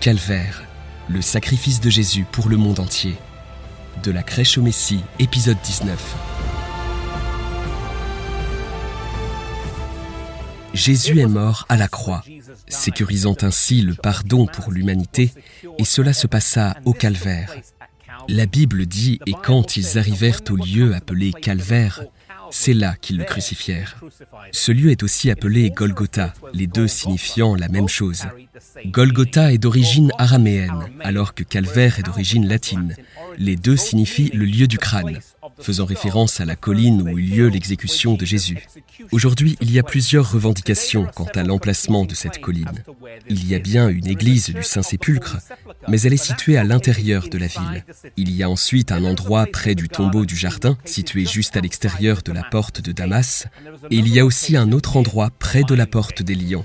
Calvaire, le sacrifice de Jésus pour le monde entier. De la crèche au Messie, épisode 19. Jésus est mort à la croix, sécurisant ainsi le pardon pour l'humanité, et cela se passa au calvaire. La Bible dit, et quand ils arrivèrent au lieu appelé calvaire, c'est là qu'ils le crucifièrent. Ce lieu est aussi appelé Golgotha, les deux signifiant la même chose. Golgotha est d'origine araméenne, alors que calvaire est d'origine latine. Les deux signifient le lieu du crâne faisant référence à la colline où eut lieu l'exécution de Jésus. Aujourd'hui, il y a plusieurs revendications quant à l'emplacement de cette colline. Il y a bien une église du Saint-Sépulcre, mais elle est située à l'intérieur de la ville. Il y a ensuite un endroit près du tombeau du jardin, situé juste à l'extérieur de la porte de Damas, et il y a aussi un autre endroit près de la porte des Lions.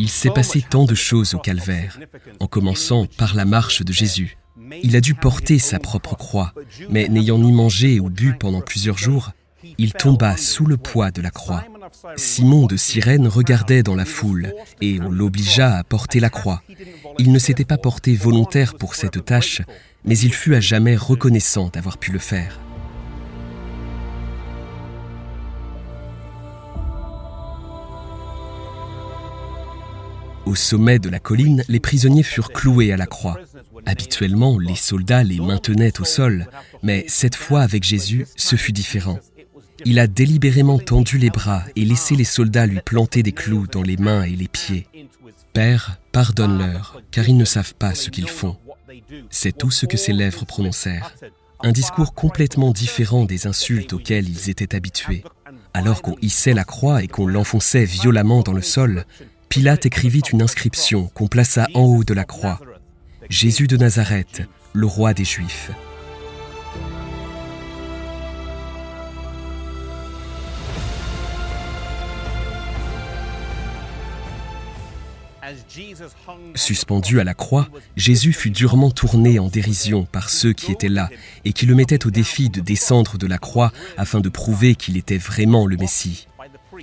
Il s'est passé tant de choses au calvaire, en commençant par la marche de Jésus. Il a dû porter sa propre croix, mais n'ayant ni mangé ou bu pendant plusieurs jours, il tomba sous le poids de la croix. Simon de Cyrène regardait dans la foule et on l'obligea à porter la croix. Il ne s'était pas porté volontaire pour cette tâche, mais il fut à jamais reconnaissant d'avoir pu le faire. Au sommet de la colline, les prisonniers furent cloués à la croix. Habituellement, les soldats les maintenaient au sol, mais cette fois avec Jésus, ce fut différent. Il a délibérément tendu les bras et laissé les soldats lui planter des clous dans les mains et les pieds. Père, pardonne-leur, car ils ne savent pas ce qu'ils font. C'est tout ce que ses lèvres prononcèrent. Un discours complètement différent des insultes auxquelles ils étaient habitués. Alors qu'on hissait la croix et qu'on l'enfonçait violemment dans le sol, Pilate écrivit une inscription qu'on plaça en haut de la croix. Jésus de Nazareth, le roi des Juifs. Suspendu à la croix, Jésus fut durement tourné en dérision par ceux qui étaient là et qui le mettaient au défi de descendre de la croix afin de prouver qu'il était vraiment le Messie.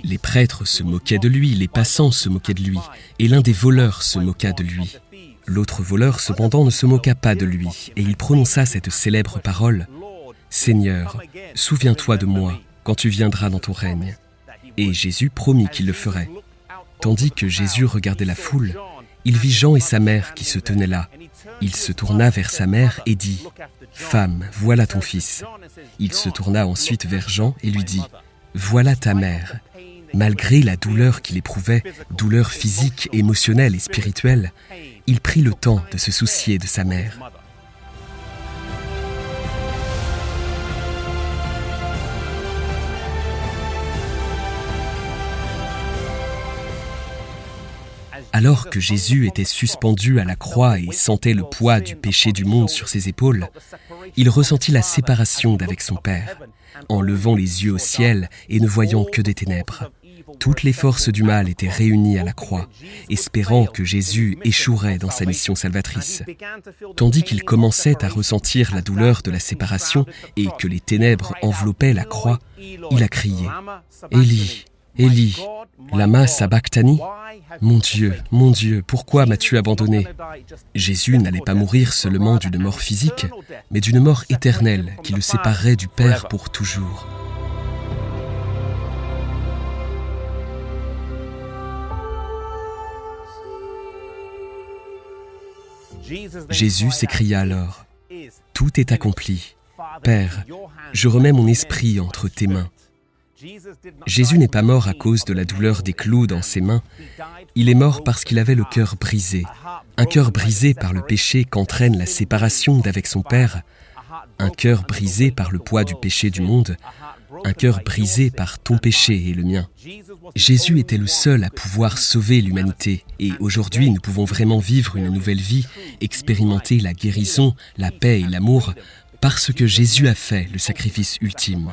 Les prêtres se moquaient de lui, les passants se moquaient de lui, et l'un des voleurs se moqua de lui. L'autre voleur cependant ne se moqua pas de lui, et il prononça cette célèbre parole Seigneur, souviens-toi de moi quand tu viendras dans ton règne. Et Jésus promit qu'il le ferait. Tandis que Jésus regardait la foule, il vit Jean et sa mère qui se tenaient là. Il se tourna vers sa mère et dit Femme, voilà ton fils. Il se tourna ensuite vers Jean et lui dit Voilà ta mère. Malgré la douleur qu'il éprouvait, douleur physique, émotionnelle et spirituelle, il prit le temps de se soucier de sa mère. Alors que Jésus était suspendu à la croix et sentait le poids du péché du monde sur ses épaules, il ressentit la séparation d'avec son Père, en levant les yeux au ciel et ne voyant que des ténèbres. Toutes les forces du mal étaient réunies à la croix, espérant que Jésus échouerait dans sa mission salvatrice. Tandis qu'il commençait à ressentir la douleur de la séparation et que les ténèbres enveloppaient la croix, il a crié Élie, Élie, lama sabachthani Mon Dieu, mon Dieu, pourquoi m'as-tu abandonné? Jésus n'allait pas mourir seulement d'une mort physique, mais d'une mort éternelle qui le séparerait du Père pour toujours. Jésus s'écria alors, Tout est accompli. Père, je remets mon esprit entre tes mains. Jésus n'est pas mort à cause de la douleur des clous dans ses mains, il est mort parce qu'il avait le cœur brisé, un cœur brisé par le péché qu'entraîne la séparation d'avec son Père, un cœur brisé par le poids du péché du monde, un cœur brisé par ton péché et le mien. Jésus était le seul à pouvoir sauver l'humanité. Et aujourd'hui nous pouvons vraiment vivre une nouvelle vie, expérimenter la guérison, la paix et l'amour parce que Jésus a fait le sacrifice ultime.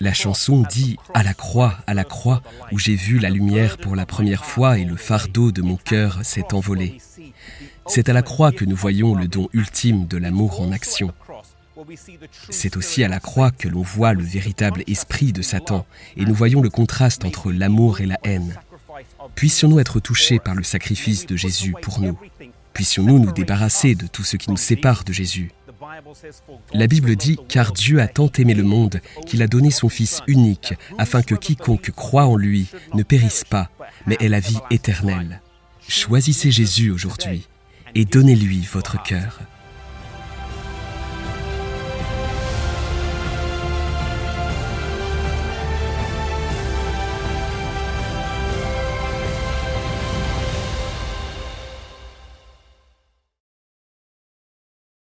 La chanson dit ⁇ À la croix, à la croix, où j'ai vu la lumière pour la première fois et le fardeau de mon cœur s'est envolé. C'est à la croix que nous voyons le don ultime de l'amour en action. C'est aussi à la croix que l'on voit le véritable esprit de Satan et nous voyons le contraste entre l'amour et la haine. Puissions-nous être touchés par le sacrifice de Jésus pour nous Puissions-nous nous débarrasser de tout ce qui nous sépare de Jésus La Bible dit Car Dieu a tant aimé le monde qu'il a donné son Fils unique afin que quiconque croit en lui ne périsse pas, mais ait la vie éternelle. Choisissez Jésus aujourd'hui et donnez-lui votre cœur.